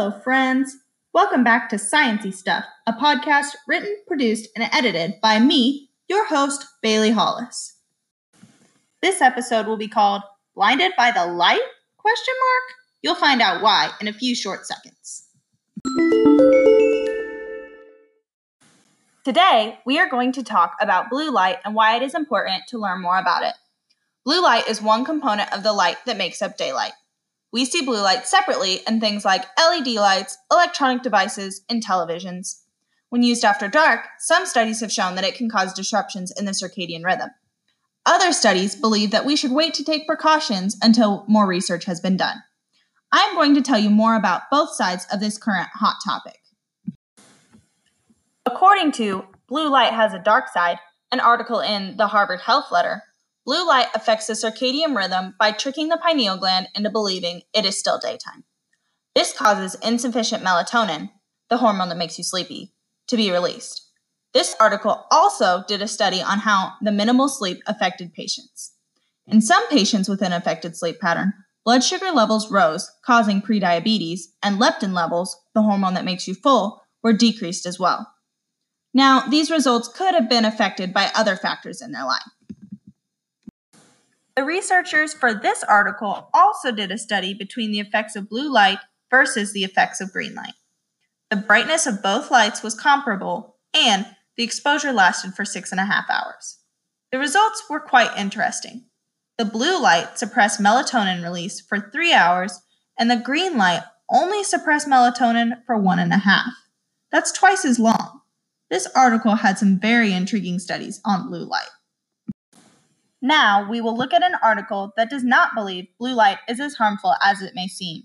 Hello, friends. Welcome back to Sciency Stuff, a podcast written, produced, and edited by me, your host, Bailey Hollis. This episode will be called Blinded by the Light? Question mark? You'll find out why in a few short seconds. Today, we are going to talk about blue light and why it is important to learn more about it. Blue light is one component of the light that makes up daylight. We see blue light separately in things like LED lights, electronic devices, and televisions. When used after dark, some studies have shown that it can cause disruptions in the circadian rhythm. Other studies believe that we should wait to take precautions until more research has been done. I'm going to tell you more about both sides of this current hot topic. According to Blue Light Has a Dark Side, an article in the Harvard Health Letter, Blue light affects the circadian rhythm by tricking the pineal gland into believing it is still daytime. This causes insufficient melatonin, the hormone that makes you sleepy, to be released. This article also did a study on how the minimal sleep affected patients. In some patients with an affected sleep pattern, blood sugar levels rose, causing prediabetes, and leptin levels, the hormone that makes you full, were decreased as well. Now, these results could have been affected by other factors in their life. The researchers for this article also did a study between the effects of blue light versus the effects of green light. The brightness of both lights was comparable, and the exposure lasted for six and a half hours. The results were quite interesting. The blue light suppressed melatonin release for three hours, and the green light only suppressed melatonin for one and a half. That's twice as long. This article had some very intriguing studies on blue light. Now, we will look at an article that does not believe blue light is as harmful as it may seem.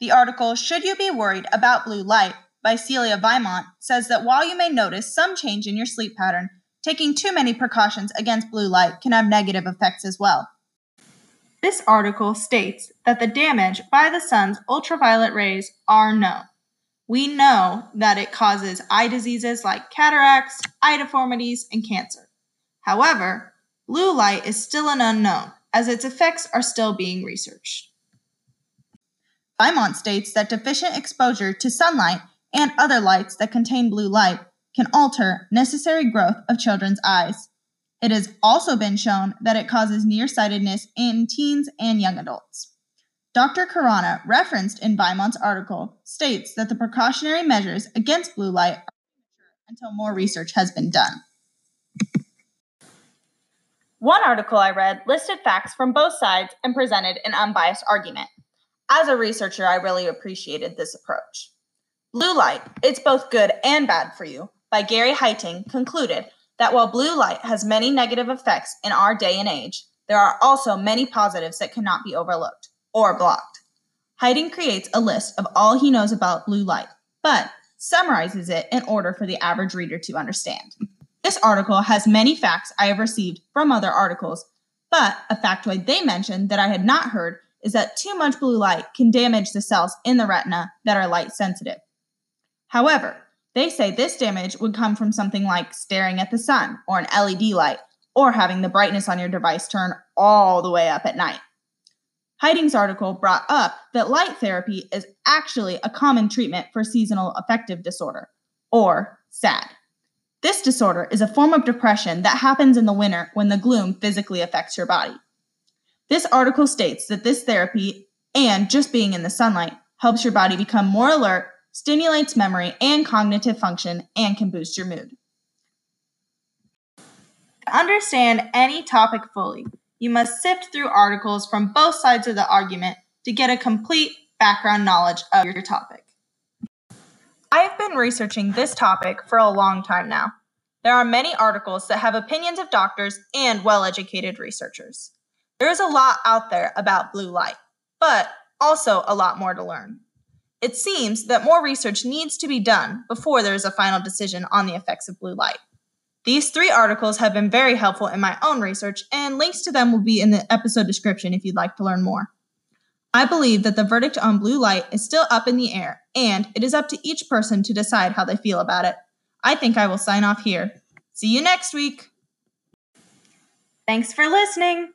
The article, Should You Be Worried About Blue Light, by Celia Vimont, says that while you may notice some change in your sleep pattern, taking too many precautions against blue light can have negative effects as well. This article states that the damage by the sun's ultraviolet rays are known. We know that it causes eye diseases like cataracts, eye deformities, and cancer. However, Blue light is still an unknown, as its effects are still being researched. Vimont states that deficient exposure to sunlight and other lights that contain blue light can alter necessary growth of children's eyes. It has also been shown that it causes nearsightedness in teens and young adults. Dr. Khurana, referenced in Vimont's article, states that the precautionary measures against blue light are until more research has been done. One article I read listed facts from both sides and presented an unbiased argument. As a researcher, I really appreciated this approach. Blue Light, It's Both Good and Bad for You, by Gary Heiting, concluded that while blue light has many negative effects in our day and age, there are also many positives that cannot be overlooked or blocked. Heiting creates a list of all he knows about blue light, but summarizes it in order for the average reader to understand. This article has many facts I have received from other articles, but a factoid they mentioned that I had not heard is that too much blue light can damage the cells in the retina that are light sensitive. However, they say this damage would come from something like staring at the sun or an LED light or having the brightness on your device turn all the way up at night. Heiting's article brought up that light therapy is actually a common treatment for seasonal affective disorder, or SAD. This disorder is a form of depression that happens in the winter when the gloom physically affects your body. This article states that this therapy and just being in the sunlight helps your body become more alert, stimulates memory and cognitive function, and can boost your mood. To understand any topic fully, you must sift through articles from both sides of the argument to get a complete background knowledge of your topic. I've been researching this topic for a long time now. There are many articles that have opinions of doctors and well educated researchers. There is a lot out there about blue light, but also a lot more to learn. It seems that more research needs to be done before there is a final decision on the effects of blue light. These three articles have been very helpful in my own research, and links to them will be in the episode description if you'd like to learn more. I believe that the verdict on blue light is still up in the air, and it is up to each person to decide how they feel about it. I think I will sign off here. See you next week. Thanks for listening.